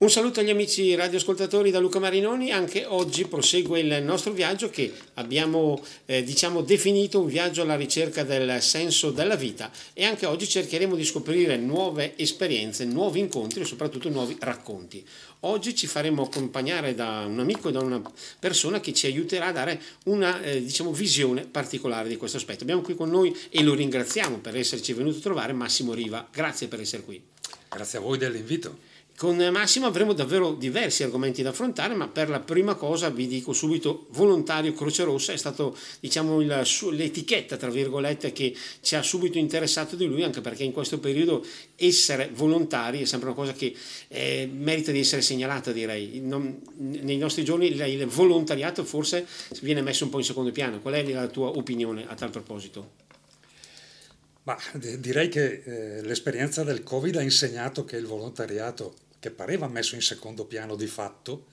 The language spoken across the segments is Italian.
Un saluto agli amici radioascoltatori da Luca Marinoni, anche oggi prosegue il nostro viaggio che abbiamo eh, diciamo definito un viaggio alla ricerca del senso della vita e anche oggi cercheremo di scoprire nuove esperienze, nuovi incontri e soprattutto nuovi racconti. Oggi ci faremo accompagnare da un amico e da una persona che ci aiuterà a dare una eh, diciamo, visione particolare di questo aspetto. Abbiamo qui con noi e lo ringraziamo per esserci venuto a trovare Massimo Riva. Grazie per essere qui. Grazie a voi dell'invito. Con Massimo avremo davvero diversi argomenti da affrontare, ma per la prima cosa vi dico subito volontario Croce Rossa è stato diciamo il, l'etichetta tra virgolette che ci ha subito interessato di lui, anche perché in questo periodo essere volontari è sempre una cosa che eh, merita di essere segnalata, direi. Non, nei nostri giorni il, volontariato forse viene messo un po' in secondo piano. Qual è la tua opinione a tal proposito? Ma direi che eh, l'esperienza del Covid ha insegnato che il volontariato che pareva messo in secondo piano di fatto,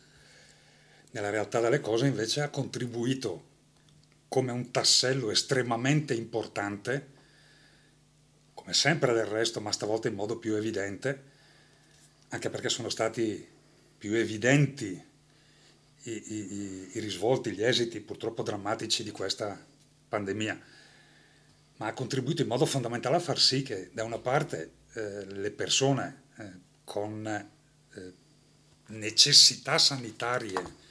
nella realtà delle cose invece ha contribuito come un tassello estremamente importante, come sempre del resto, ma stavolta in modo più evidente, anche perché sono stati più evidenti i, i, i risvolti, gli esiti purtroppo drammatici di questa pandemia, ma ha contribuito in modo fondamentale a far sì che da una parte eh, le persone eh, con eh, necessità sanitarie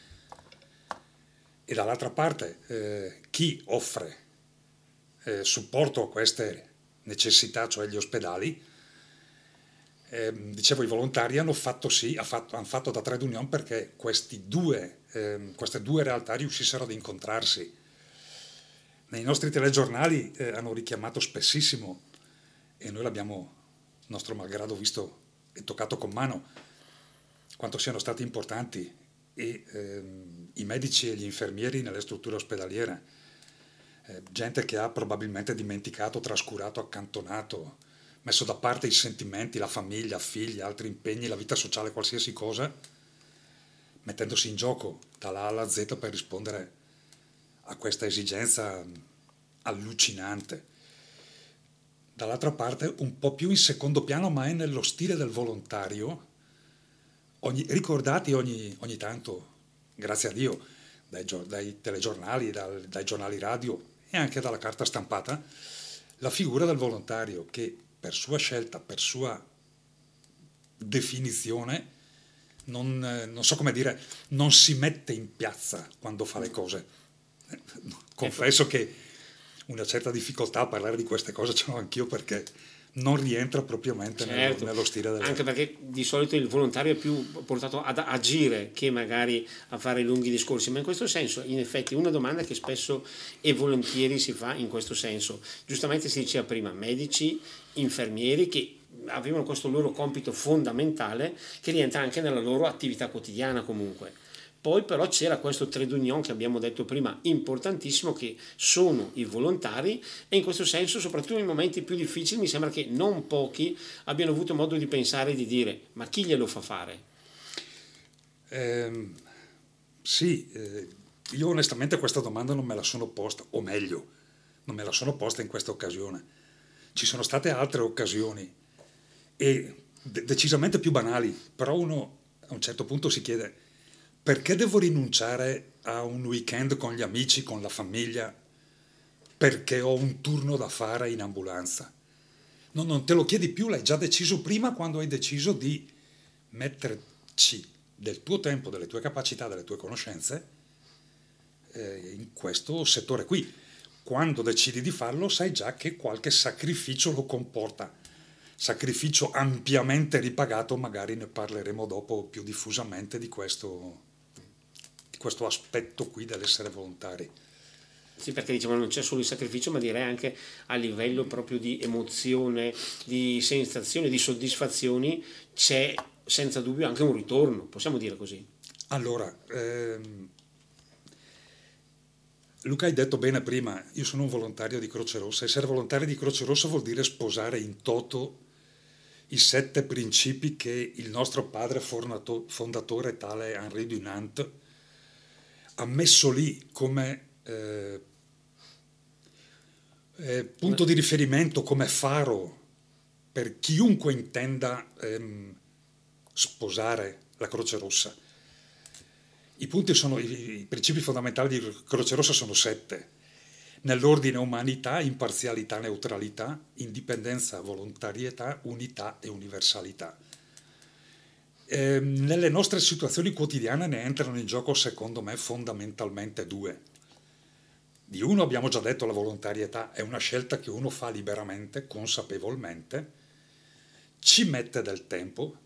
e dall'altra parte eh, chi offre eh, supporto a queste necessità, cioè gli ospedali, eh, dicevo i volontari hanno fatto sì, fatto, hanno fatto da trade union perché due, eh, queste due realtà riuscissero ad incontrarsi. Nei nostri telegiornali eh, hanno richiamato spessissimo e noi l'abbiamo, nostro malgrado, visto e toccato con mano, quanto siano stati importanti e, ehm, i medici e gli infermieri nelle strutture ospedaliere, eh, gente che ha probabilmente dimenticato, trascurato, accantonato, messo da parte i sentimenti, la famiglia, figli, altri impegni, la vita sociale, qualsiasi cosa, mettendosi in gioco dalla A alla Z per rispondere a questa esigenza allucinante. Dall'altra parte, un po' più in secondo piano, ma è nello stile del volontario, ogni, ricordati ogni, ogni, tanto, grazie a Dio, dai, dai telegiornali, dal, dai giornali radio e anche dalla carta stampata, la figura del volontario che per sua scelta, per sua definizione, non, non, so come dire, non si mette in piazza quando fa le cose. Confesso che una certa difficoltà a parlare di queste cose ce l'ho anch'io perché non rientra propriamente certo, nello, nello, stile della... Anche perché di solito il volontario è più portato ad agire che magari a fare lunghi discorsi, ma in questo senso in effetti una domanda che spesso e volentieri si fa in questo senso. Giustamente si diceva prima, medici, infermieri che avevano questo loro compito fondamentale che rientra anche nella loro attività quotidiana comunque poi però c'era questo trade union che abbiamo detto prima, importantissimo, che sono i volontari e in questo senso, soprattutto nei momenti più difficili, mi sembra che non pochi abbiano avuto modo di pensare e di dire ma chi glielo fa fare? Eh, sì, eh, io onestamente questa domanda non me la sono posta, o meglio, non me la sono posta in questa occasione. Ci sono state altre occasioni e de- decisamente più banali, però uno a un certo punto si chiede perché devo rinunciare a un weekend con gli amici, con la famiglia, perché ho un turno da fare in ambulanza? No, non te lo chiedi più, l'hai già deciso prima quando hai deciso di metterci del tuo tempo, delle tue capacità, delle tue conoscenze eh, in questo settore qui. Quando decidi di farlo sai già che qualche sacrificio lo comporta. Sacrificio ampiamente ripagato, magari ne parleremo dopo più diffusamente di questo questo aspetto qui dell'essere volontari. Sì, perché diciamo non c'è solo il sacrificio, ma direi anche a livello proprio di emozione, di sensazione, di soddisfazioni, c'è senza dubbio anche un ritorno, possiamo dire così. Allora, ehm, Luca hai detto bene prima, io sono un volontario di Croce Rossa, essere volontario di Croce Rossa vuol dire sposare in toto i sette principi che il nostro padre fondatore tale Henri Dunant ha messo lì come eh, eh, punto di riferimento, come faro per chiunque intenda ehm, sposare la Croce Rossa. I, punti sono, i, i principi fondamentali di Croce Rossa sono sette. Nell'ordine umanità, imparzialità, neutralità, indipendenza, volontarietà, unità e universalità. Eh, nelle nostre situazioni quotidiane ne entrano in gioco, secondo me, fondamentalmente due. Di uno abbiamo già detto la volontarietà, è una scelta che uno fa liberamente, consapevolmente, ci mette del tempo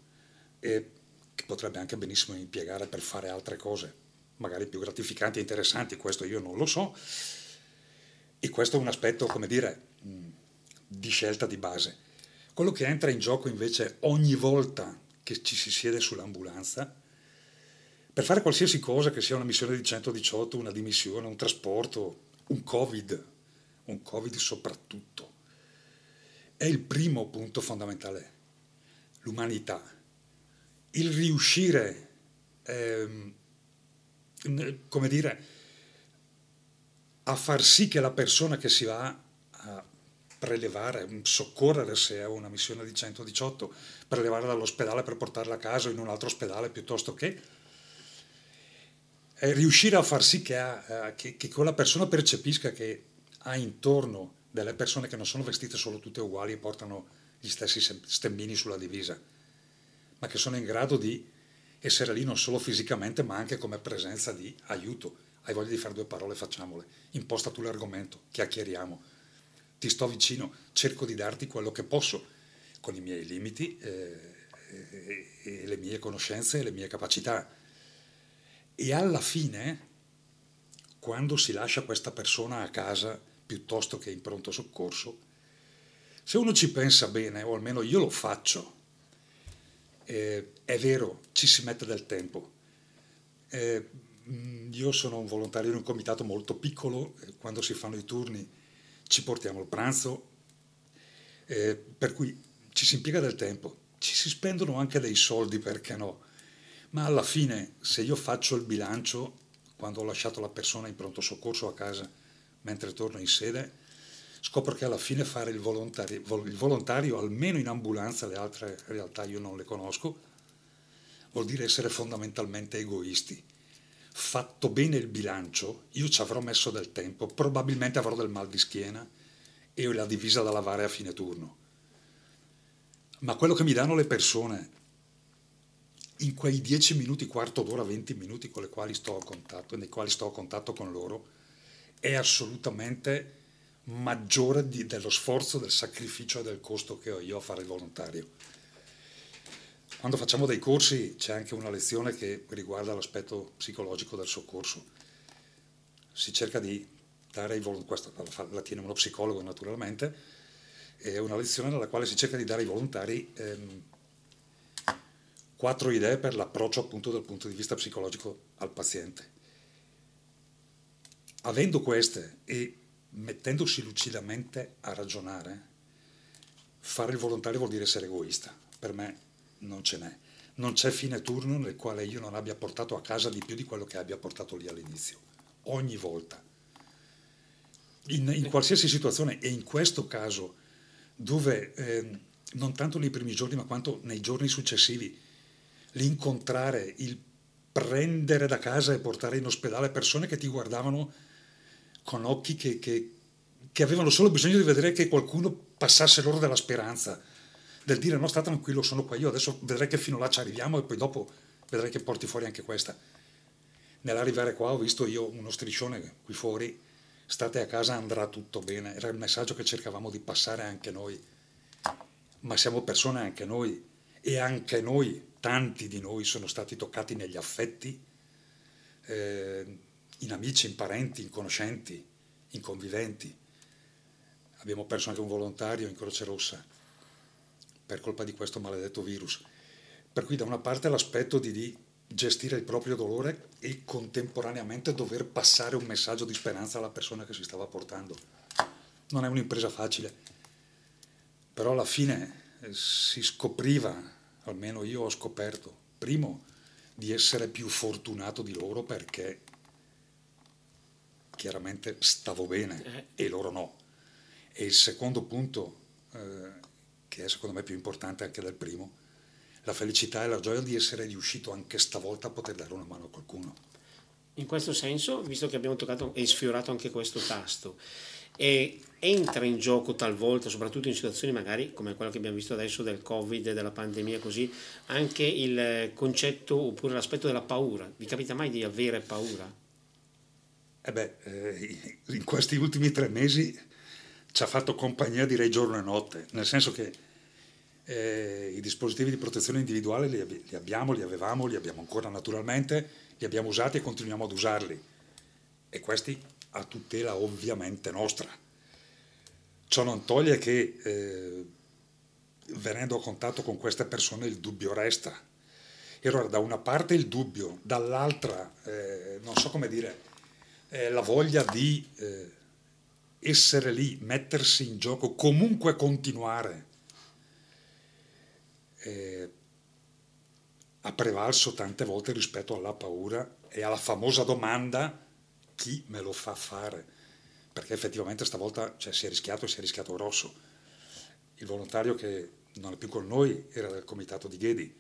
e che potrebbe anche benissimo impiegare per fare altre cose, magari più gratificanti e interessanti, questo io non lo so. E questo è un aspetto, come dire, di scelta di base. Quello che entra in gioco invece ogni volta che ci si siede sull'ambulanza, per fare qualsiasi cosa, che sia una missione di 118, una dimissione, un trasporto, un Covid, un Covid soprattutto, è il primo punto fondamentale, l'umanità, il riuscire, ehm, come dire, a far sì che la persona che si va prelevare, soccorrere se è una missione di 118, prelevare dall'ospedale per portarla a casa o in un altro ospedale piuttosto che è riuscire a far sì che, ha, che, che, quella persona percepisca che ha intorno delle persone che non sono vestite solo tutte uguali e portano gli stessi stemmini sulla divisa, ma che sono in grado di essere lì non solo fisicamente ma anche come presenza di aiuto. Hai voglia di fare due parole, facciamole. Imposta tu l'argomento, chiacchieriamo ti sto vicino, cerco di darti quello che posso, con i miei limiti, eh, e le mie conoscenze e le mie capacità. E alla fine, quando si lascia questa persona a casa piuttosto che in pronto soccorso, se uno ci pensa bene, o almeno io lo faccio, eh, è vero, ci si mette del tempo. Eh, io sono un volontario in un comitato molto piccolo, quando si fanno i turni ci portiamo il pranzo, eh, per cui ci si impiega del tempo, ci si spendono anche dei soldi, perché no? Ma alla fine, se io faccio il bilancio, quando ho lasciato la persona in pronto soccorso a casa, mentre torno in sede, scopro che alla fine fare il volontario, il volontario, almeno in ambulanza, le altre realtà io non le conosco, vuol dire essere fondamentalmente egoisti fatto bene il bilancio, io ci avrò messo del tempo, probabilmente avrò del mal di schiena e ho la divisa da lavare a fine turno. Ma quello che mi danno le persone in quei 10 minuti, quarto d'ora, 20 minuti con le quali sto a contatto, nei quali sto a contatto con loro, è assolutamente maggiore di, dello sforzo, del sacrificio e del costo che ho io a fare il volontario. Quando facciamo dei corsi c'è anche una lezione che riguarda l'aspetto psicologico del soccorso. Si cerca di dare ai volontari, questa la tiene uno psicologo naturalmente, è una lezione nella quale si cerca di dare ai volontari ehm, quattro idee per l'approccio appunto dal punto di vista psicologico al paziente. Avendo queste e mettendosi lucidamente a ragionare, fare il volontario vuol dire essere egoista. Per me non ce n'è. Non c'è fine turno nel quale io non abbia portato a casa di più di quello che abbia portato lì all'inizio. Ogni volta. In, in qualsiasi situazione e in questo caso dove eh, non tanto nei primi giorni ma quanto nei giorni successivi l'incontrare, il prendere da casa e portare in ospedale persone che ti guardavano con occhi che, che, che avevano solo bisogno di vedere che qualcuno passasse loro della speranza del dire no sta tranquillo sono qua io adesso vedrai che fino là ci arriviamo e poi dopo vedrai che porti fuori anche questa. Nell'arrivare qua ho visto io uno striscione qui fuori state a casa andrà tutto bene. Era il messaggio che cercavamo di passare anche noi. Ma siamo persone anche noi e anche noi tanti di noi sono stati toccati negli affetti eh, in amici, in parenti, in conoscenti, in conviventi. Abbiamo perso anche un volontario in Croce Rossa per colpa di questo maledetto virus. Per cui da una parte l'aspetto di, di gestire il proprio dolore e contemporaneamente dover passare un messaggio di speranza alla persona che si stava portando. Non è un'impresa facile, però alla fine eh, si scopriva, almeno io ho scoperto, primo, di essere più fortunato di loro perché chiaramente stavo bene eh. e loro no. E il secondo punto, eh, che è secondo me più importante anche del primo, la felicità e la gioia di essere riuscito anche stavolta a poter dare una mano a qualcuno. In questo senso, visto che abbiamo toccato e sfiorato anche questo tasto, e entra in gioco talvolta, soprattutto in situazioni magari come quella che abbiamo visto adesso del Covid, della pandemia, così, anche il concetto oppure l'aspetto della paura. Vi capita mai di avere paura? Eh beh, eh, in questi ultimi tre mesi ci ha fatto compagnia direi giorno e notte, nel senso che eh, i dispositivi di protezione individuale li, li, abbiamo, li avevamo, li abbiamo ancora naturalmente, li abbiamo usati e continuiamo ad usarli. E questi a tutela ovviamente nostra. Ciò non toglie che eh, venendo a contatto con queste persone il dubbio resta. E allora da una parte il dubbio, dall'altra, eh, non so come dire, eh, la voglia di eh, essere lì, mettersi in gioco, comunque continuare, eh, ha prevalso tante volte rispetto alla paura e alla famosa domanda chi me lo fa fare? Perché effettivamente stavolta cioè, si è rischiato e si è rischiato grosso. Il volontario che non è più con noi era del comitato di Ghedi,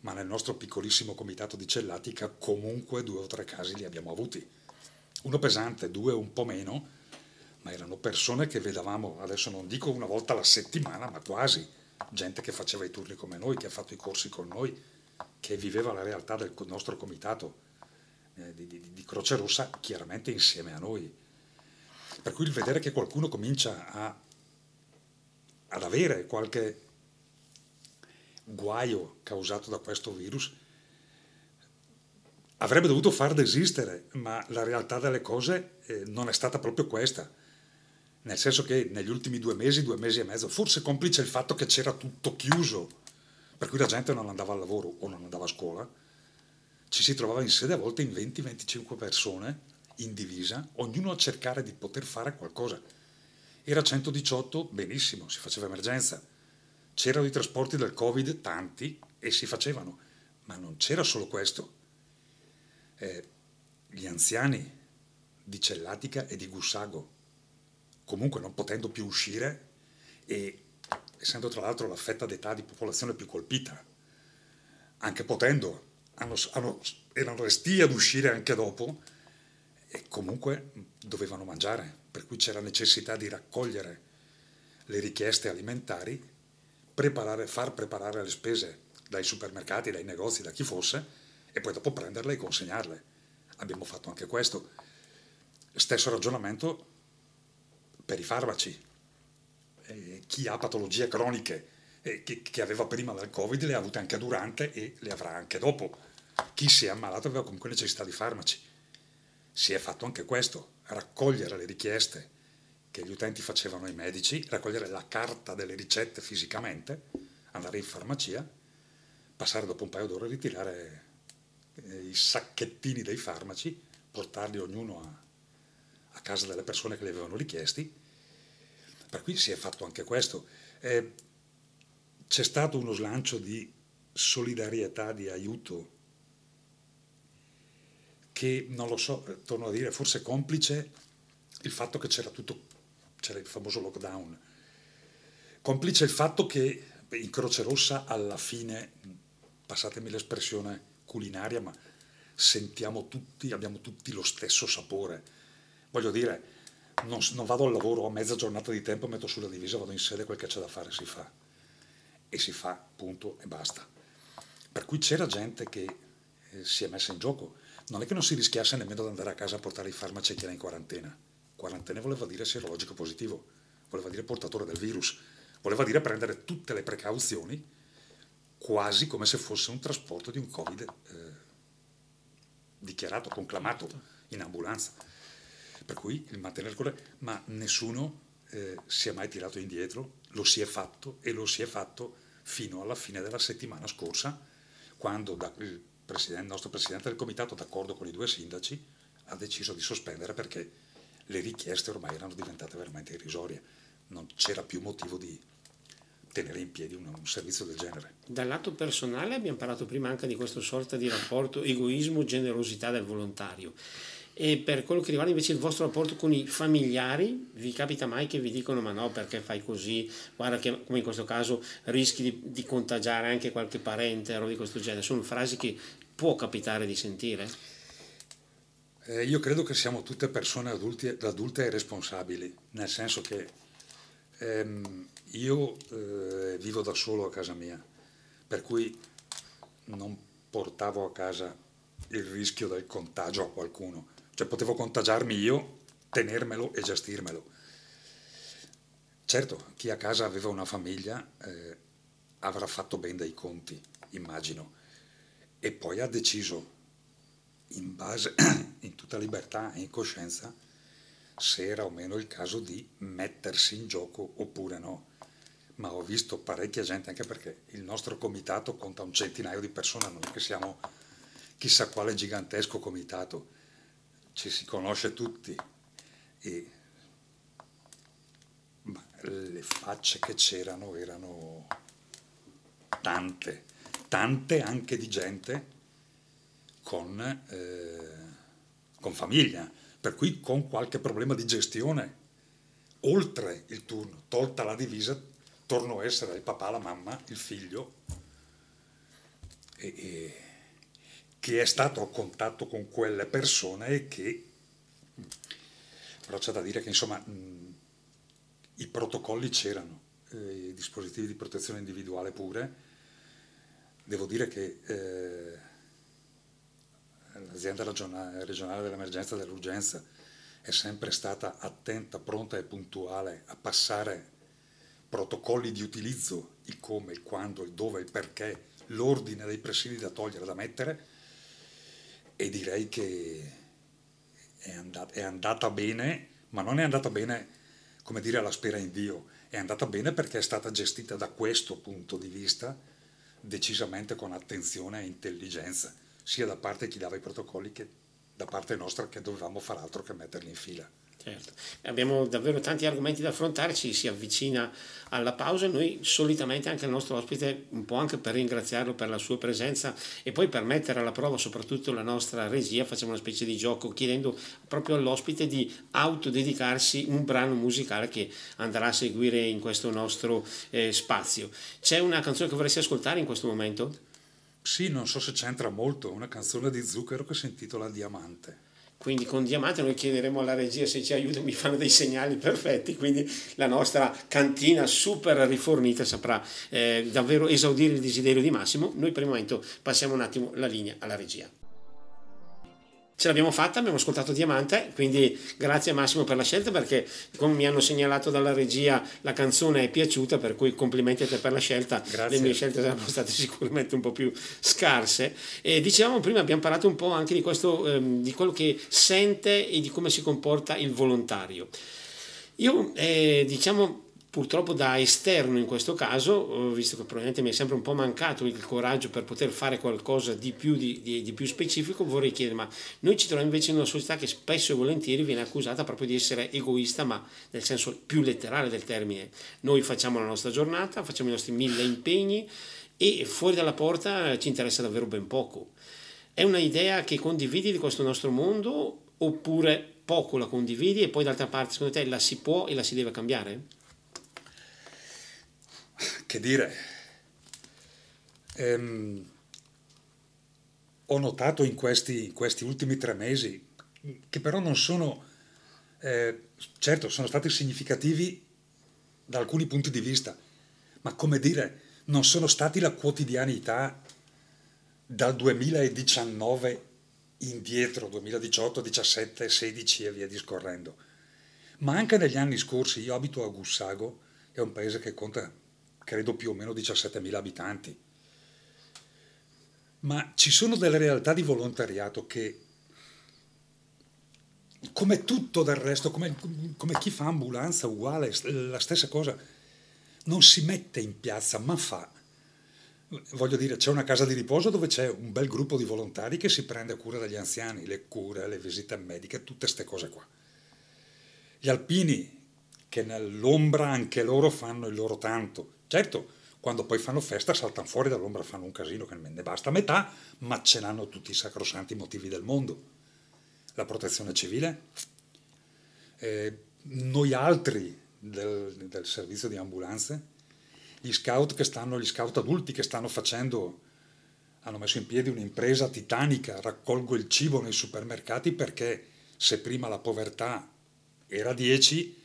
ma nel nostro piccolissimo comitato di Cellatica comunque due o tre casi li abbiamo avuti. Uno pesante, due un po' meno, ma erano persone che vedevamo, adesso non dico una volta alla settimana, ma quasi, gente che faceva i turni come noi, che ha fatto i corsi con noi, che viveva la realtà del nostro comitato eh, di, di, di, Croce Rossa chiaramente insieme a noi. Per cui il vedere che qualcuno comincia a, ad avere qualche guaio causato da questo virus avrebbe dovuto far desistere, ma la realtà delle cose eh, non è stata proprio questa. Nel senso che negli ultimi due mesi, due mesi e mezzo, forse complice il fatto che c'era tutto chiuso, per cui la gente non andava al lavoro o non andava a scuola, ci si trovava in sede a volte in 20-25 persone in divisa, ognuno a cercare di poter fare qualcosa. Era 118, benissimo, si faceva emergenza. C'erano i trasporti del Covid, tanti, e si facevano. Ma non c'era solo questo. Eh, gli anziani di Cellatica e di Gussago, comunque non potendo più uscire e essendo tra l'altro la fetta d'età di popolazione più colpita, anche potendo hanno, hanno, erano resti ad uscire anche dopo e comunque dovevano mangiare, per cui c'era necessità di raccogliere le richieste alimentari, preparare, far preparare le spese dai supermercati, dai negozi, da chi fosse, e poi dopo prenderle e consegnarle. Abbiamo fatto anche questo. Stesso ragionamento per i farmaci. Eh, chi ha patologie croniche eh, che, che, aveva prima dal Covid le ha avute anche durante e le avrà anche dopo chi si è ammalato aveva comunque necessità di farmaci. Si è fatto anche questo, raccogliere le richieste che gli utenti facevano ai medici, raccogliere la carta delle ricette fisicamente, andare in farmacia, passare dopo un paio d'ore a ritirare eh, i sacchettini dei farmaci, portarli ognuno a, a, casa delle persone che li avevano richiesti. Per cui si è fatto anche questo. Eh, c'è stato uno slancio di solidarietà, di aiuto che non lo so, eh, torno a dire, forse complice il fatto che c'era tutto, c'era il famoso lockdown, complice il fatto che in Croce Rossa alla fine, passatemi l'espressione culinaria, ma sentiamo tutti, abbiamo tutti lo stesso sapore. Voglio dire, non, non vado al lavoro, ho mezza giornata di tempo, metto sulla divisa, vado in sede, quel che c'è da fare si fa. E si fa, punto, e basta. Per cui c'era gente che eh, si è messa in gioco non è che non si rischiasse nemmeno di andare a casa a portare i farmaci a chi era in quarantena. Quarantena voleva dire serologico positivo, voleva dire portatore del virus, voleva dire prendere tutte le precauzioni quasi come se fosse un trasporto di un Covid eh, dichiarato, conclamato in ambulanza. Per cui il mantenere il ma nessuno eh, si è mai tirato indietro, lo si è fatto e lo si è fatto fino alla fine della settimana scorsa, quando da, il il nostro presidente del comitato, d'accordo con i due sindaci, ha deciso di sospendere perché le richieste ormai erano diventate veramente irrisorie. Non c'era più motivo di tenere in piedi un, un, servizio del genere. Dal lato personale abbiamo parlato prima anche di questo sorta di rapporto egoismo-generosità del volontario. E per quello che riguarda invece il vostro rapporto con i familiari, vi capita mai che vi dicono ma no perché fai così, guarda che come in questo caso rischi di, di contagiare anche qualche parente o di questo genere, sono frasi che può capitare di sentire? Eh, io credo che siamo tutte persone adulti, adulte e responsabili, nel senso che ehm, io eh, vivo da solo a casa mia, per cui non portavo a casa il rischio del contagio a qualcuno cioè potevo contagiarmi io, tenermelo e gestirmelo. Certo, chi a casa aveva una famiglia eh, avrà fatto bene dei conti, immagino, e poi ha deciso, in base, in tutta libertà e in coscienza, se era o meno il caso di mettersi in gioco oppure no. Ma ho visto parecchia gente, anche perché il nostro comitato conta un centinaio di persone, non è che siamo chissà quale gigantesco comitato ci si conosce tutti e le facce che c'erano erano tante, tante anche di gente con, eh, con famiglia, per cui con qualche problema di gestione. Oltre il turno, tolta la divisa, torno a essere il papà, la mamma, il figlio. E, e che è stato a contatto con quelle persone e che però c'è da dire che insomma i protocolli c'erano, eh, i dispositivi di protezione individuale pure. Devo dire che eh, l'azienda regionale dell'emergenza e dell'urgenza è sempre stata attenta, pronta e puntuale a passare protocolli di utilizzo, il come, il quando, il dove, il perché, l'ordine dei presidi da togliere, da mettere, e direi che è andata, è andata bene, ma non è andata bene come dire alla spera in Dio, è andata bene perché è stata gestita da questo punto di vista decisamente con attenzione e intelligenza, sia da parte di chi dava i protocolli che da parte nostra che dovevamo fare altro che metterli in fila. Certo. Abbiamo davvero tanti argomenti da affrontare, ci si avvicina alla pausa noi solitamente anche il nostro ospite, un po' anche per ringraziarlo per la sua presenza e poi per mettere alla prova soprattutto la nostra regia, facciamo una specie di gioco chiedendo proprio all'ospite di autodedicarsi un brano musicale che andrà a seguire in questo nostro eh, spazio. C'è una canzone che vorresti ascoltare in questo momento? Sì, non so se c'entra molto, una canzone di Zucchero che si intitola Diamante quindi con Diamante noi chiederemo alla regia se ci aiuta, mi fanno dei segnali perfetti, quindi la nostra cantina super rifornita saprà eh, davvero esaudire il desiderio di Massimo. Noi per il momento passiamo un attimo la linea alla regia ce l'abbiamo fatta, abbiamo ascoltato Diamante, quindi grazie Massimo per la scelta perché come mi hanno segnalato dalla regia la canzone è piaciuta, per cui complimenti a te per la scelta, grazie. le mie scelte saranno state sicuramente un po' più scarse. E dicevamo prima, abbiamo parlato un po' anche di, questo, ehm, di quello che sente e di come si comporta il volontario. Io eh, diciamo purtroppo da esterno in questo caso, visto che probabilmente mi è sempre un po' mancato il coraggio per poter fare qualcosa di più, di, di, di più specifico, vorrei chiedere, ma noi ci troviamo invece in una società che spesso e volentieri viene accusata proprio di essere egoista, ma nel senso più letterale del termine. Noi facciamo la nostra giornata, facciamo i nostri mille impegni e fuori dalla porta ci interessa davvero ben poco. È una idea che condividi di questo nostro mondo oppure poco la condividi e poi d'altra parte secondo te la si può e la si deve cambiare? Che dire, ehm, ho notato in questi, in questi, ultimi tre mesi, che però non sono, eh, certo, sono stati significativi da alcuni punti di vista, ma come dire, non sono stati la quotidianità dal 2019 indietro, 2018, 17, 16 e via discorrendo. Ma anche negli anni scorsi, io abito a Gussago, è un paese che conta credo più o meno 17.000 abitanti. Ma ci sono delle realtà di volontariato che, come tutto del resto, come, come chi fa ambulanza uguale, la stessa cosa, non si mette in piazza, ma fa. Voglio dire, c'è una casa di riposo dove c'è un bel gruppo di volontari che si prende cura degli anziani, le cure, le visite mediche, tutte queste cose qua. Gli alpini, che nell'ombra anche loro fanno il loro tanto, Certo, quando poi fanno festa saltano fuori dall'ombra, fanno un casino che ne basta metà, ma ce l'hanno tutti i sacrosanti motivi del mondo. la protezione civile, eh, noi altri del, del, servizio di ambulanze, gli scout, che stanno, gli scout adulti che stanno facendo, hanno messo in piedi un'impresa titanica, raccolgo il cibo nei supermercati perché se prima la povertà era 10,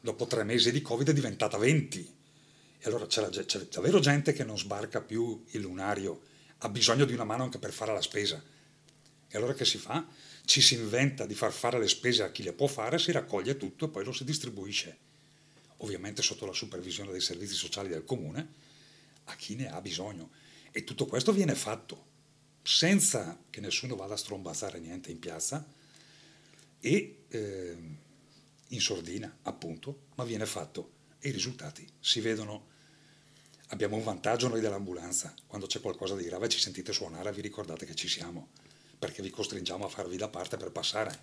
dopo tre mesi di Covid è diventata 20. E allora c'è, c'è davvero gente che non sbarca più il lunario, ha bisogno di una mano anche per fare la spesa. E allora che si fa? Ci si inventa di far fare le spese a chi le può fare, si raccoglie tutto e poi lo si distribuisce, ovviamente sotto la supervisione dei servizi sociali del comune, a chi ne ha bisogno. E tutto questo viene fatto senza che nessuno vada a strombazzare niente in piazza e eh, in sordina, appunto, ma viene fatto e i risultati si vedono. Abbiamo un vantaggio noi dell'ambulanza, quando c'è qualcosa di grave ci sentite suonare, vi ricordate che ci siamo perché vi costringiamo a farvi da parte per passare.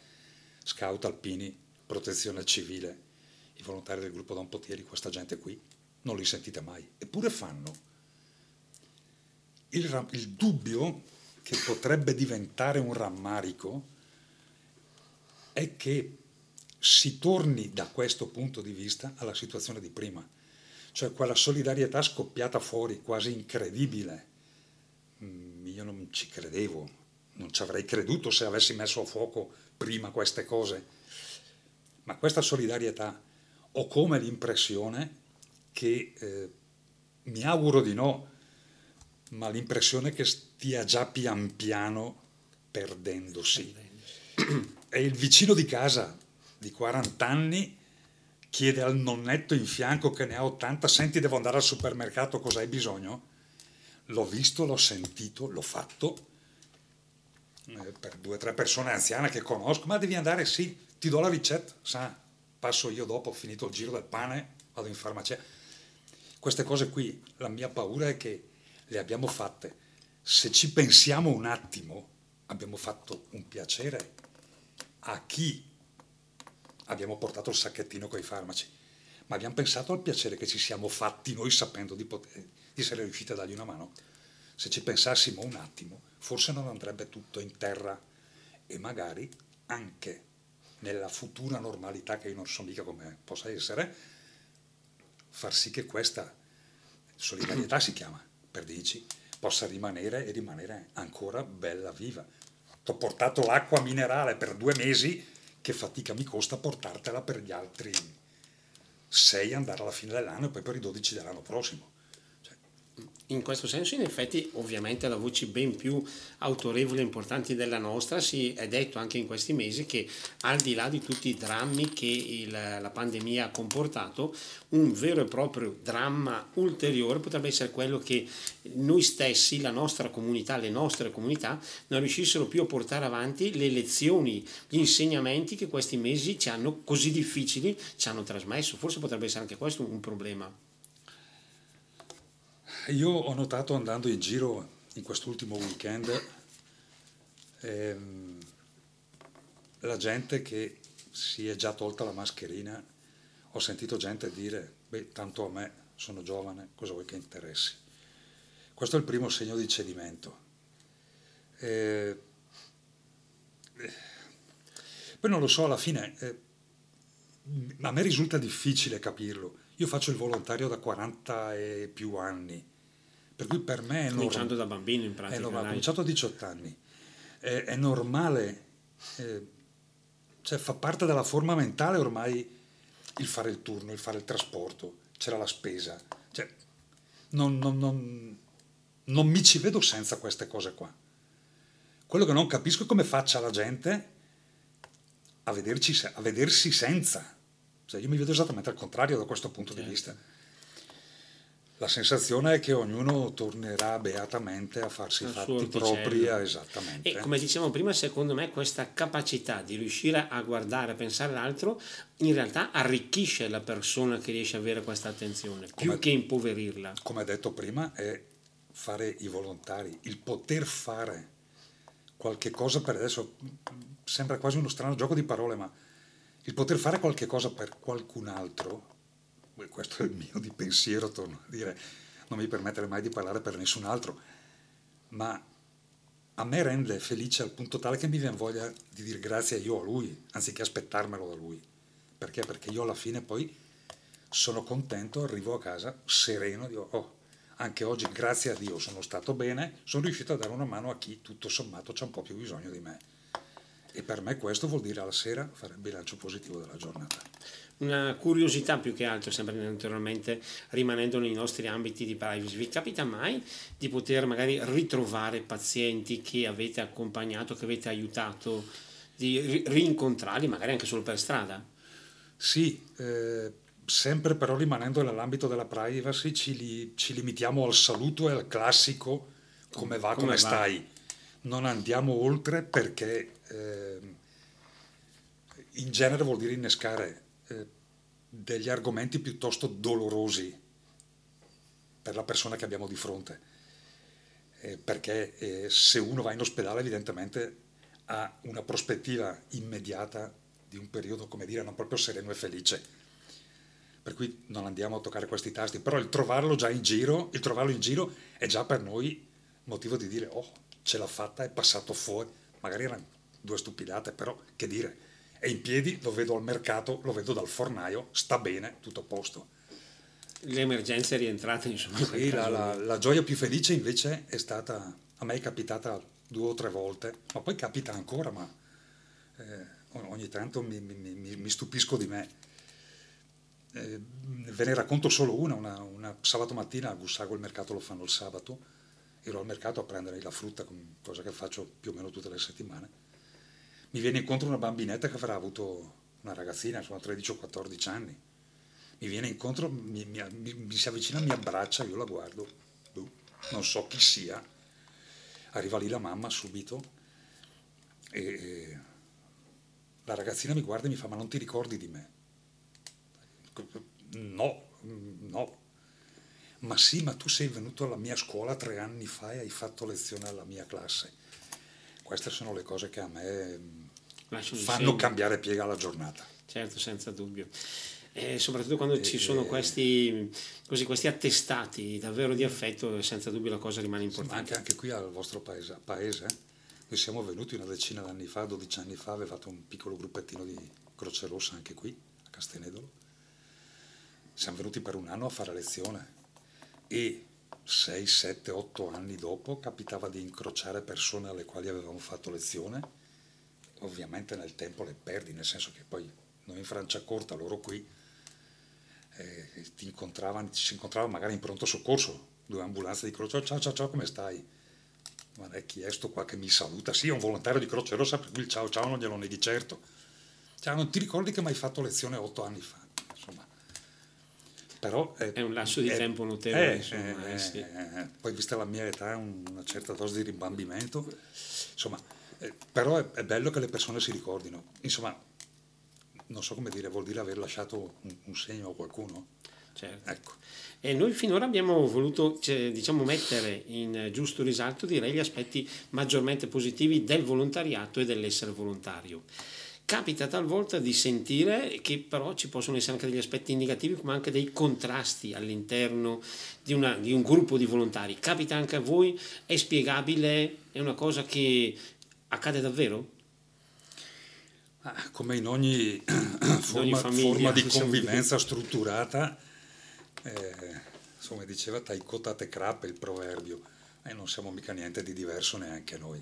Scout alpini, protezione civile, i volontari del gruppo Don Potieri, questa gente qui, non li sentite mai, eppure fanno. Il, il dubbio che potrebbe diventare un rammarico è che si torni da questo punto di vista alla situazione di prima, cioè quella solidarietà scoppiata fuori, quasi incredibile. Mm, io non ci credevo, non ci avrei creduto se avessi messo a fuoco prima queste cose. Ma questa solidarietà ho come l'impressione che, eh, mi auguro di no, ma l'impressione che stia già pian piano perdendosi. È il vicino di casa di 40 anni chiede al nonnetto in fianco che ne ha 80, senti devo andare al supermercato, cosa hai bisogno? L'ho visto, l'ho sentito, l'ho fatto, eh, per due o tre persone anziane che conosco, ma devi andare, sì, ti do la ricetta, sa, passo io dopo, ho finito il giro del pane, vado in farmacia. Queste cose qui, la mia paura è che le abbiamo fatte. Se ci pensiamo un attimo, abbiamo fatto un piacere a chi abbiamo portato il sacchettino con i farmaci, ma abbiamo pensato al piacere che ci siamo fatti noi sapendo di, poter, di essere riusciti a dargli una mano. Se ci pensassimo un attimo, forse non andrebbe tutto in terra e magari anche nella futura normalità che io non so mica come possa essere, far sì che questa solidarietà si chiama, per dici, possa rimanere e rimanere ancora bella viva. Ho portato l'acqua minerale per due mesi, che fatica mi costa portartela per gli altri sei andare alla fine dell'anno e poi per i 12 dell'anno prossimo in questo senso, in effetti, ovviamente da voci ben più autorevoli e importanti della nostra, si è detto anche in questi mesi che al di là di tutti i drammi che il, la pandemia ha comportato, un vero e proprio dramma ulteriore potrebbe essere quello che noi stessi, la nostra comunità, le nostre comunità, non riuscissero più a portare avanti le lezioni, gli insegnamenti che questi mesi ci hanno così difficili ci hanno trasmesso. Forse potrebbe essere anche questo un problema. Io ho notato andando in giro in quest'ultimo weekend ehm, la gente che si è già tolta la mascherina, ho sentito gente dire, beh, tanto a me, sono giovane, cosa vuoi che interessi? Questo è il primo segno di cedimento. Eh, poi non lo so, alla fine eh, a me risulta difficile capirlo. Io faccio il volontario da 40 e più anni per cui per me è Cominciando da bambino in pratica. Normale, ho cominciato a 18 anni. È, è normale, eh, cioè fa parte della forma mentale ormai il fare il turno, il fare il trasporto, c'era la spesa. Cioè, non, non, non, non mi ci vedo senza queste cose qua. Quello che non capisco è come faccia la gente a, vederci, a vedersi senza. Cioè, io mi vedo esattamente al contrario da questo punto certo. di vista la sensazione è che ognuno tornerà beatamente a farsi i fatti propri esattamente. E come dicevamo prima, secondo me questa capacità di riuscire a guardare, a pensare all'altro, in realtà arricchisce la persona che riesce ad avere questa attenzione, più come, che impoverirla. Come detto prima, è fare i volontari, il poter fare qualche cosa per adesso, sembra quasi uno strano gioco di parole, ma il poter fare qualche cosa per qualcun altro questo è il mio di pensiero, torno a dire, non mi permettere mai di parlare per nessun altro, ma a me rende felice al punto tale che mi viene voglia di dire grazie io a lui, anziché aspettarmelo da lui. Perché? Perché io alla fine poi sono contento, arrivo a casa sereno, dico, oh, anche oggi grazie a Dio sono stato bene, sono riuscito a dare una mano a chi tutto sommato c'ha un po' più bisogno di me. E per me questo vuol dire alla sera fare il bilancio positivo della giornata. Una curiosità più che altro, sempre naturalmente rimanendo nei nostri ambiti di privacy, vi capita mai di poter magari ritrovare pazienti che avete accompagnato, che avete aiutato, di rincontrarli magari anche solo per strada? Sì, eh, sempre però rimanendo nell'ambito della privacy ci, li, ci, limitiamo al saluto e al classico come va, come, come stai. Non andiamo oltre perché eh, in genere vuol dire innescare eh, degli argomenti piuttosto dolorosi per la persona che abbiamo di fronte. Eh, perché eh, se uno va in ospedale evidentemente ha una prospettiva immediata di un periodo, come dire, non proprio sereno e felice. Per cui non andiamo a toccare questi tasti, però il trovarlo già in giro, il trovarlo in giro è già per noi motivo di dire oh, ce l'ha fatta, è passato fuori, magari erano due stupidate, però che dire, è in piedi, lo vedo al mercato, lo vedo dal fornaio, sta bene, tutto a posto. L'emergenza è rientrata insomma. Sì, la, la, la, gioia più felice invece è stata, a me è capitata due o tre volte, ma poi capita ancora, ma eh, ogni tanto mi, mi, mi, mi stupisco di me eh, ve ne racconto solo una, una, una, sabato mattina a Gussago il mercato lo fanno il sabato, ero al mercato a prendere la frutta, cosa che faccio più o meno tutte le settimane, mi viene incontro una bambinetta che avrà avuto una ragazzina, insomma 13 o 14 anni, mi viene incontro, mi, mi, mi, si avvicina, mi abbraccia, io la guardo, boh, non so chi sia, arriva lì la mamma subito e la ragazzina mi guarda e mi fa ma non ti ricordi di me? no, no. Ma sì, ma tu sei venuto alla mia scuola tre anni fa e hai fatto lezione alla mia classe. Queste sono le cose che a me Lasciami fanno cambiare piega alla giornata. Certo, senza dubbio. E soprattutto quando e, ci sono questi, così, questi, attestati davvero di affetto, senza dubbio la cosa rimane importante. Anche, anche, qui al vostro paese, paese noi siamo venuti una decina d'anni fa, 12 anni fa, avevate un piccolo gruppettino di Croce Rossa anche qui, a Castenedolo siamo venuti per un anno a fare lezione e 6, 7, 8 anni dopo capitava di incrociare persone alle quali avevamo fatto lezione. Ovviamente nel tempo le perdi, nel senso che poi noi in Francia corta, loro qui, eh, ti incontravano, ci si incontrava magari in pronto soccorso, due ambulanze di Croce ciao ciao ciao come stai? Ma è chi è sto qua che mi saluta? Sì, è un volontario di Croce Rossa, per cui il ciao ciao non glielo neghi certo. Cioè, non ti ricordi che mi hai fatto lezione otto anni fa? Però è, è un lasso di è, tempo notevole. È, insomma, eh, sì. poi vista la mia età, una certa dose di rimbambimento, insomma, però è, bello che le persone si ricordino. Insomma, non so come dire, vuol dire aver lasciato un, un segno a qualcuno. Certo. Ecco. E noi finora abbiamo voluto cioè, diciamo, mettere in giusto risalto direi, gli aspetti maggiormente positivi del volontariato e dell'essere volontario capita talvolta di sentire che però ci possono essere anche degli aspetti negativi come anche dei contrasti all'interno di, una, di, un gruppo di volontari. Capita anche a voi? È spiegabile? È una cosa che accade davvero? Ah, come in ogni forma, ogni famiglia, forma di convivenza strutturata, eh, come diceva Taikotate Krap il proverbio, e eh, non siamo mica niente di diverso neanche noi.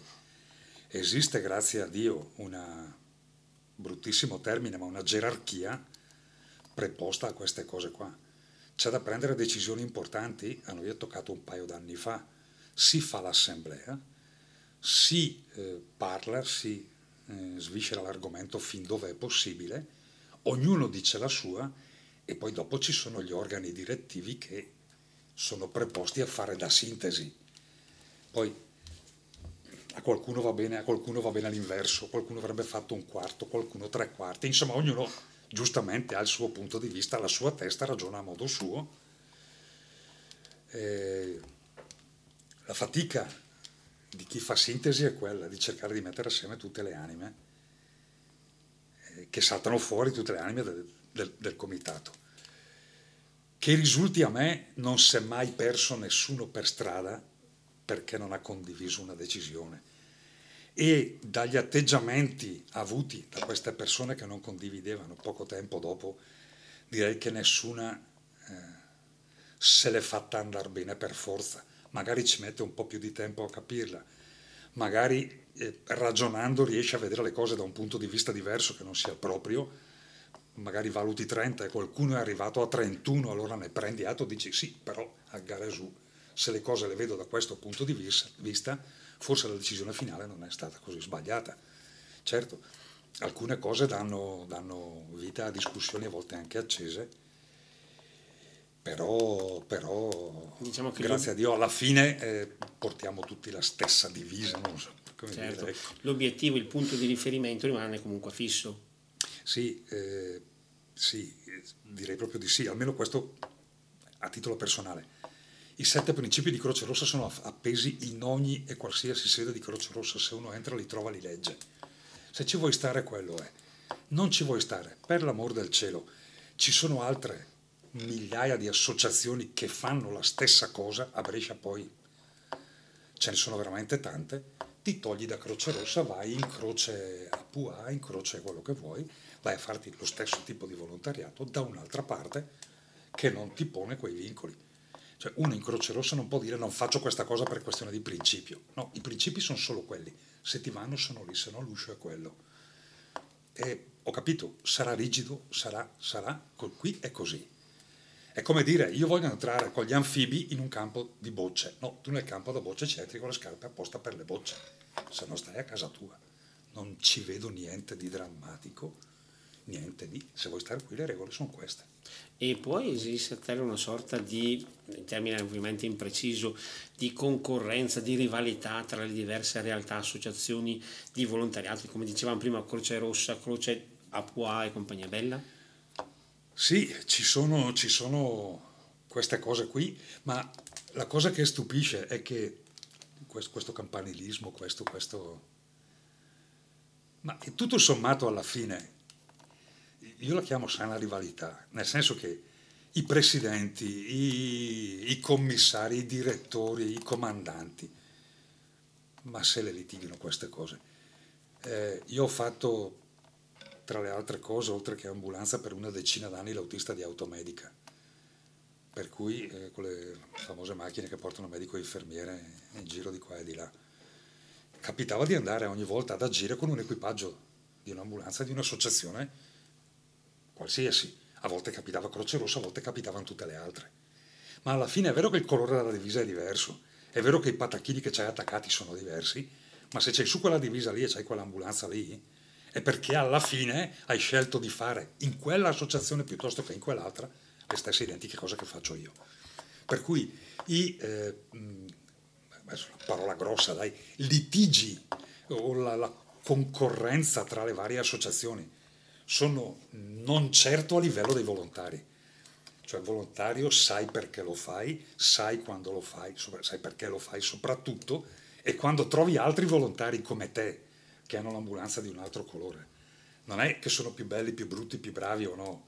Esiste, grazie a Dio, una bruttissimo termine, ma una gerarchia preposta a queste cose qua. C'è da prendere decisioni importanti, a noi è toccato un paio d'anni fa, si fa l'assemblea, si eh, parla, si eh, sviscera l'argomento fin dove è possibile, ognuno dice la sua e poi dopo ci sono gli organi direttivi che sono preposti a fare da sintesi. Poi a qualcuno va bene, a qualcuno va bene all'inverso, qualcuno avrebbe fatto un quarto, qualcuno tre quarti, insomma ognuno giustamente ha il suo punto di vista, la sua testa ragiona a modo suo. E la fatica di chi fa sintesi è quella di cercare di mettere assieme tutte le anime eh, che saltano fuori, tutte le anime del, del, del comitato. Che risulti a me non si è mai perso nessuno per strada perché non ha condiviso una decisione. e dagli atteggiamenti avuti da queste persone che non condividevano poco tempo dopo, direi che nessuna eh, se l'è fatta andare bene per forza. Magari ci mette un po' più di tempo a capirla, magari eh, ragionando riesce a vedere le cose da un punto di vista diverso che non sia proprio, magari valuti 30 e qualcuno è arrivato a 31, allora ne prendi atto e dici sì, però a gare su, se le cose le vedo da questo punto di vista, forse la decisione finale non è stata così sbagliata. Certo, alcune cose danno, danno vita a discussioni a volte anche accese, però, però diciamo grazie a Dio alla fine eh, portiamo tutti la stessa divisa. So, certo. dire, ecco. L'obiettivo, il punto di riferimento rimane comunque fisso. Sì, eh, sì, direi proprio di sì, almeno questo a titolo personale. I sette principi di Croce Rossa sono appesi in ogni e qualsiasi sede di Croce Rossa, se uno entra li trova, li legge. Se ci vuoi stare, quello è. Non ci vuoi stare, per l'amor del cielo. Ci sono altre migliaia di associazioni che fanno la stessa cosa, a Brescia poi ce ne sono veramente tante, ti togli da Croce Rossa, vai in Croce APUA, in Croce quello che vuoi, vai a farti lo stesso tipo di volontariato da un'altra parte che non ti pone quei vincoli. Cioè uno in Croce Rossa non può dire non faccio questa cosa per questione di principio. No, i principi sono solo quelli. Se ti vanno sono lì, se no l'uscio è quello. E ho capito, sarà rigido, sarà, sarà, qui è così. È come dire, io voglio entrare con gli anfibi in un campo di bocce. No, tu nel campo da bocce c'entri con le scarpe apposta per le bocce, se no stai a casa tua. Non ci vedo niente di drammatico niente di, se vuoi stare qui le regole sono queste. E poi esiste una sorta di, in termini ovviamente impreciso, di concorrenza, di rivalità tra le diverse realtà, associazioni di volontariato, come dicevamo prima, Croce Rossa, Croce Apua e compagnia bella? Sì, ci sono, ci sono queste cose qui, ma la cosa che stupisce è che questo, campanilismo, questo, questo... Ma tutto sommato alla fine io la chiamo sana rivalità, nel senso che i presidenti, i, i commissari, i direttori, i comandanti, ma se le litighino queste cose. Eh, io ho fatto, tra le altre cose, oltre che ambulanza, per una decina d'anni l'autista di automedica, per cui eh, con le famose macchine che portano medico e infermiere in giro di qua e di là. Capitava di andare ogni volta ad agire con un equipaggio di un'ambulanza, di un'associazione qualsiasi. A volte capitava Croce Rossa, a volte capitavano tutte le altre. Ma alla fine è vero che il colore della divisa è diverso, è vero che i patacchini che c'hai attaccati sono diversi, ma se c'hai su quella divisa lì e c'hai quell'ambulanza lì, è perché alla fine hai scelto di fare in quell'associazione piuttosto che in quell'altra le stesse identiche cose che faccio io. Per cui i, eh, adesso una parola grossa, dai, litigi o la, la concorrenza tra le varie associazioni sono non certo a livello dei volontari. Cioè volontario sai perché lo fai, sai quando lo fai, sai perché lo fai soprattutto e quando trovi altri volontari come te che hanno l'ambulanza di un altro colore. Non è che sono più belli, più brutti, più bravi o no.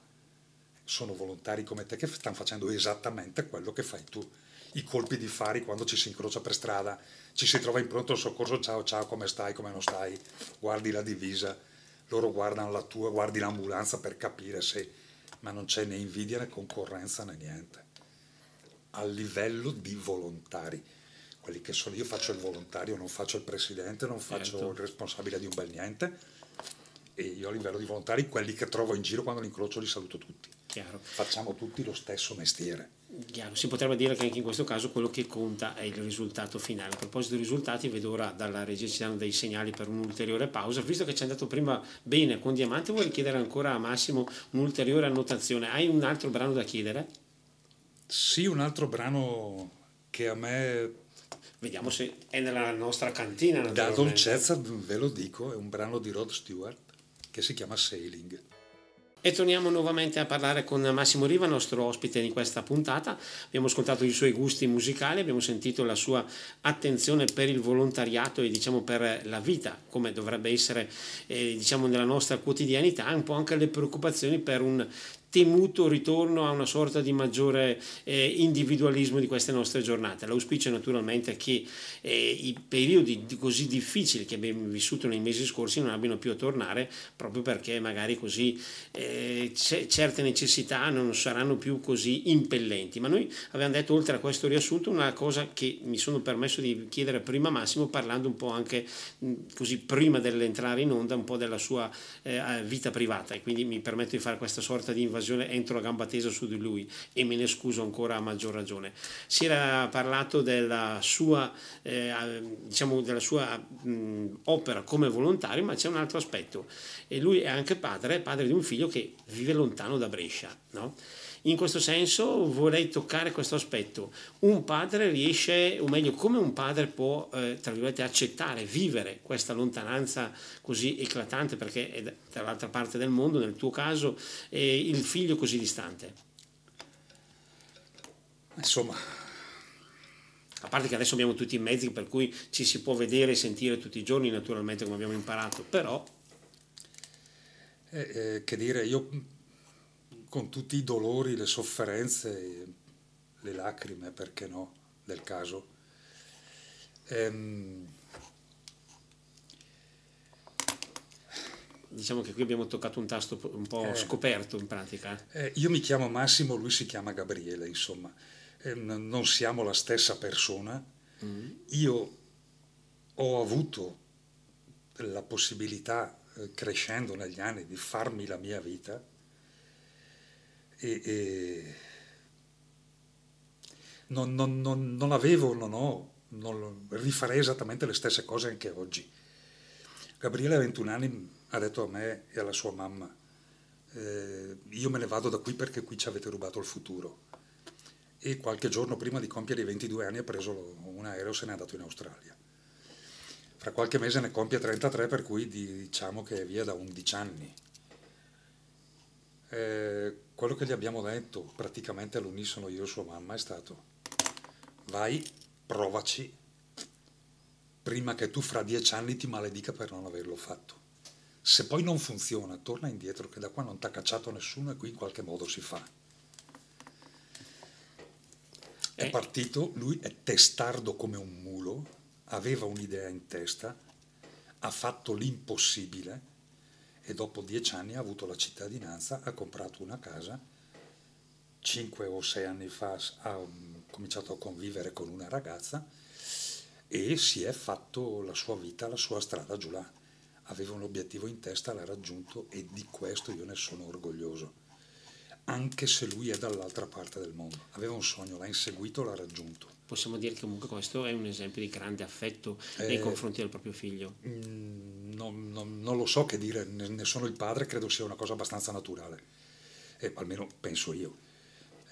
Sono volontari come te che stanno facendo esattamente quello che fai tu. I colpi di fari quando ci si incrocia per strada, ci si trova in pronto soccorso, ciao ciao, come stai, come non stai, guardi la divisa, loro guardano la tua, guardi l'ambulanza per capire se, ma non c'è né invidia né concorrenza né niente. A livello di volontari, quelli che sono io faccio il volontario, non faccio il presidente, non faccio certo. il responsabile di un bel niente, e io a livello di volontari, quelli che trovo in giro quando li incrocio li saluto tutti. Chiaro. Facciamo tutti lo stesso mestiere. Chiaro. Si potrebbe dire che anche in questo caso quello che conta è il risultato finale. A proposito dei risultati, vedo ora dalla regia ci danno dei segnali per un'ulteriore pausa. Visto che ci è andato prima bene con Diamante, vorrei chiedere ancora a Massimo un'ulteriore annotazione. Hai un altro brano da chiedere? Sì, un altro brano che a me Vediamo se è nella nostra cantina. Da dolcezza ve lo dico, è un brano di Rod Stewart che si chiama Sailing. E torniamo nuovamente a parlare con Massimo Riva, nostro ospite di questa puntata. Abbiamo ascoltato i suoi gusti musicali, abbiamo sentito la sua attenzione per il volontariato e diciamo per la vita, come dovrebbe essere eh, diciamo nella nostra quotidianità, un po' anche le preoccupazioni per un temuto ritorno a una sorta di maggiore eh, individualismo di queste nostre giornate. L'auspicio è naturalmente che eh, i periodi così difficili che abbiamo vissuto nei mesi scorsi non abbiano più a tornare proprio perché magari così eh, c- certe necessità non saranno più così impellenti. Ma noi abbiamo detto oltre a questo riassunto una cosa che mi sono permesso di chiedere prima Massimo parlando un po' anche mh, così prima dell'entrare in onda un po' della sua eh, vita privata e quindi mi permetto di fare questa sorta di invasione invasione entro a gamba tesa su di lui e me ne scuso ancora a maggior ragione. Si era parlato della sua, eh, diciamo della sua mh, opera come volontario, ma c'è un altro aspetto. E lui è anche padre, padre di un figlio che vive lontano da Brescia. No? In questo senso vorrei toccare questo aspetto. Un padre riesce, o meglio, come un padre può, eh, tra virgolette, accettare, vivere questa lontananza così eclatante, perché è dall'altra parte del mondo, nel tuo caso, eh, il figlio così distante? Insomma, a parte che adesso abbiamo tutti i mezzi per cui ci si può vedere e sentire tutti i giorni, naturalmente, come abbiamo imparato, però... Eh, eh, che dire, io con tutti i dolori, le sofferenze, le lacrime, perché no, del caso. Ehm, diciamo che qui abbiamo toccato un tasto un po' eh, scoperto in pratica. Eh, io mi chiamo Massimo, lui si chiama Gabriele, insomma, eh, non siamo la stessa persona. Mm. Io ho avuto la possibilità, eh, crescendo negli anni, di farmi la mia vita e, e non, non, non, non, avevo, non ho, non, rifarei esattamente le stesse cose anche oggi. Gabriele a 21 anni ha detto a me e alla sua mamma, eh, io me ne vado da qui perché qui ci avete rubato il futuro. E qualche giorno prima di compiere i 22 anni ha preso un aereo e se n'è andato in Australia. Fra qualche mese ne compie 33, per cui diciamo che è via da 11 anni. Eh, quello che gli abbiamo detto praticamente all'unisono io e sua mamma è stato vai, provaci, prima che tu fra dieci anni ti maledica per non averlo fatto. Se poi non funziona, torna indietro, che da qua non ti ha cacciato nessuno e qui in qualche modo si fa. È eh. partito, lui è testardo come un mulo, aveva un'idea in testa, ha fatto l'impossibile e dopo dieci anni ha avuto la cittadinanza, ha comprato una casa, cinque o sei anni fa ha um, cominciato a convivere con una ragazza e si è fatto la sua vita, la sua strada giù là. Aveva un obiettivo in testa, l'ha raggiunto e di questo io ne sono orgoglioso. Anche se lui è dall'altra parte del mondo. Aveva un sogno, l'ha inseguito, l'ha raggiunto possiamo dire che comunque questo è un esempio di grande affetto nei eh, confronti del proprio figlio. Mm, non, non, non, lo so che dire, ne, sono il padre, credo sia una cosa abbastanza naturale, eh, almeno penso io.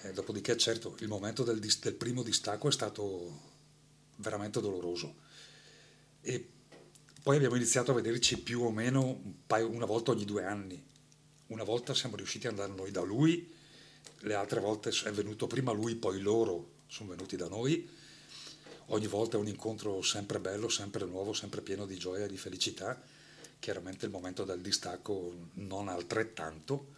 Eh, dopodiché certo, il momento del, del, primo distacco è stato veramente doloroso e poi abbiamo iniziato a vederci più o meno un paio, una volta ogni due anni. Una volta siamo riusciti ad andare noi da lui, le altre volte è venuto prima lui, poi loro sono venuti da noi. Ogni volta è un incontro sempre bello, sempre nuovo, sempre pieno di gioia e di felicità. Chiaramente il momento del distacco non altrettanto,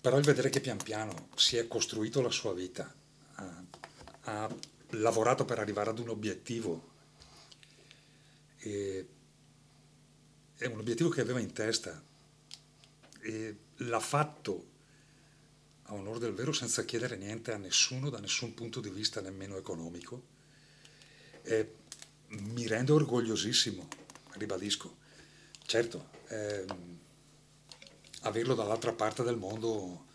però il vedere che pian piano si è costruito la sua vita, ha, ha lavorato per arrivare ad un obiettivo, e, è un obiettivo che aveva in testa e l'ha fatto a onore del vero senza chiedere niente a nessuno da nessun punto di vista nemmeno economico. E mi rende orgogliosissimo, ribadisco. Certo, ehm, averlo dall'altra parte del mondo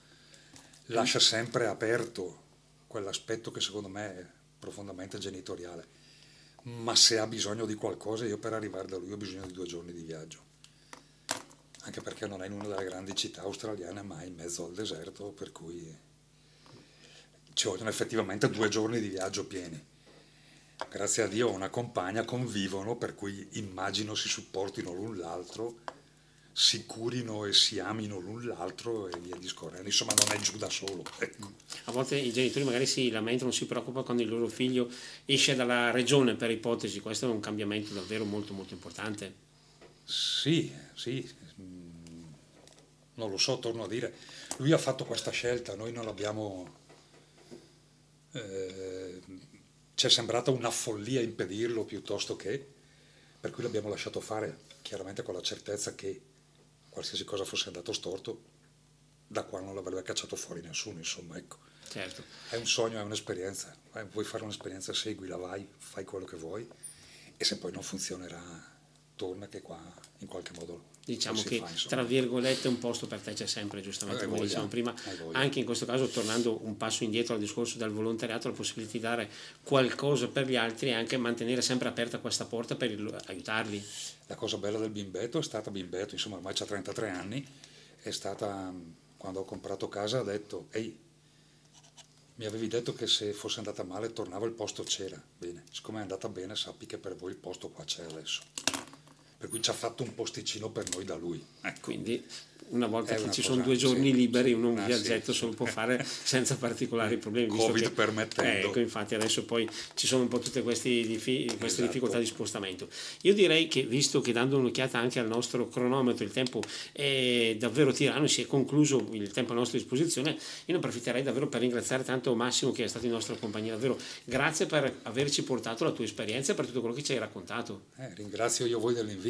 lascia sempre aperto quell'aspetto che secondo me è profondamente genitoriale. Ma se ha bisogno di qualcosa, io per arrivare da lui ho bisogno di due giorni di viaggio anche perché non è in una delle grandi città australiane, ma in mezzo al deserto, per cui ci vogliono effettivamente due giorni di viaggio pieni. Grazie a Dio ho una compagna, convivono, per cui immagino si supportino l'un l'altro, si curino e si amino l'un l'altro e via discorrendo. Insomma, non è giù da solo. Ecco. A volte i genitori magari si lamentano, si preoccupano quando il loro figlio esce dalla regione, per ipotesi. Questo è un cambiamento davvero molto molto importante. Sì, sì, non lo so, torno a dire, lui ha fatto questa scelta, noi non l'abbiamo... Eh, ci è sembrata una follia impedirlo piuttosto che, per cui l'abbiamo lasciato fare, chiaramente con la certezza che qualsiasi cosa fosse andato storto, da qua non l'avrebbe cacciato fuori nessuno, insomma, ecco. Certo. È un sogno, è un'esperienza, eh, vuoi fare un'esperienza, seguila, vai, fai quello che vuoi e se poi non funzionerà, torna che qua in qualche modo diciamo che fa, tra virgolette un posto per te c'è sempre giustamente come dicevamo prima anche in questo caso tornando un passo indietro al discorso del volontariato la possibilità di dare qualcosa per gli altri e anche mantenere sempre aperta questa porta per aiutarli. La cosa bella del bimbetto è stata bimbetto insomma ormai ha 33 anni è stata quando ho comprato casa ha detto ehi mi avevi detto che se fosse andata male tornavo il posto c'era bene siccome è andata bene sappi che per voi il posto qua c'è adesso per cui ci ha fatto un posticino per noi da lui. Ecco. Quindi una volta che ci sono due giorni sì, liberi uno un ah, viaggetto sì, se lo può fare senza particolari problemi. Covid che, permettendo. ecco, infatti adesso poi ci sono un po' tutte queste, queste esatto. difficoltà di spostamento. Io direi che visto che dando un'occhiata anche al nostro cronometro il tempo è davvero tirano, si è concluso il tempo a nostra disposizione, io ne approfitterei davvero per ringraziare tanto Massimo che è stato in nostra compagnia, davvero grazie per averci portato la tua esperienza e per tutto quello che ci hai raccontato. Eh, ringrazio io voi dell'invito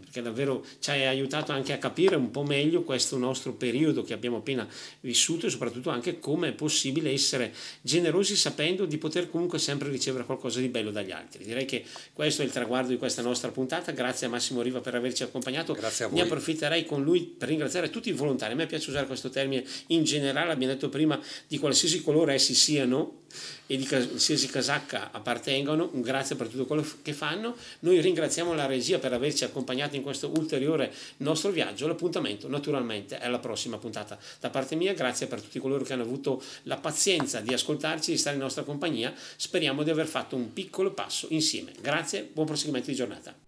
perché davvero ci hai aiutato anche a capire un po' meglio questo nostro periodo che abbiamo appena vissuto e soprattutto anche come è possibile essere generosi sapendo di poter comunque sempre ricevere qualcosa di bello dagli altri. Direi che questo è il traguardo di questa nostra puntata. Grazie a Massimo Riva per averci accompagnato. Grazie a voi. Ne approfitterei con lui per ringraziare tutti i volontari. A me piace usare questo termine in generale, abbiamo detto prima, di qualsiasi colore essi siano e di qualsiasi casacca appartengano, un grazie per tutto quello che fanno. Noi ringraziamo la regia per averci accompagnato in questo ulteriore nostro viaggio. L'appuntamento naturalmente è la prossima puntata. Da parte mia, grazie per tutti coloro che hanno avuto la pazienza di ascoltarci, di stare in nostra compagnia. Speriamo di aver fatto un piccolo passo insieme. Grazie, buon proseguimento di giornata.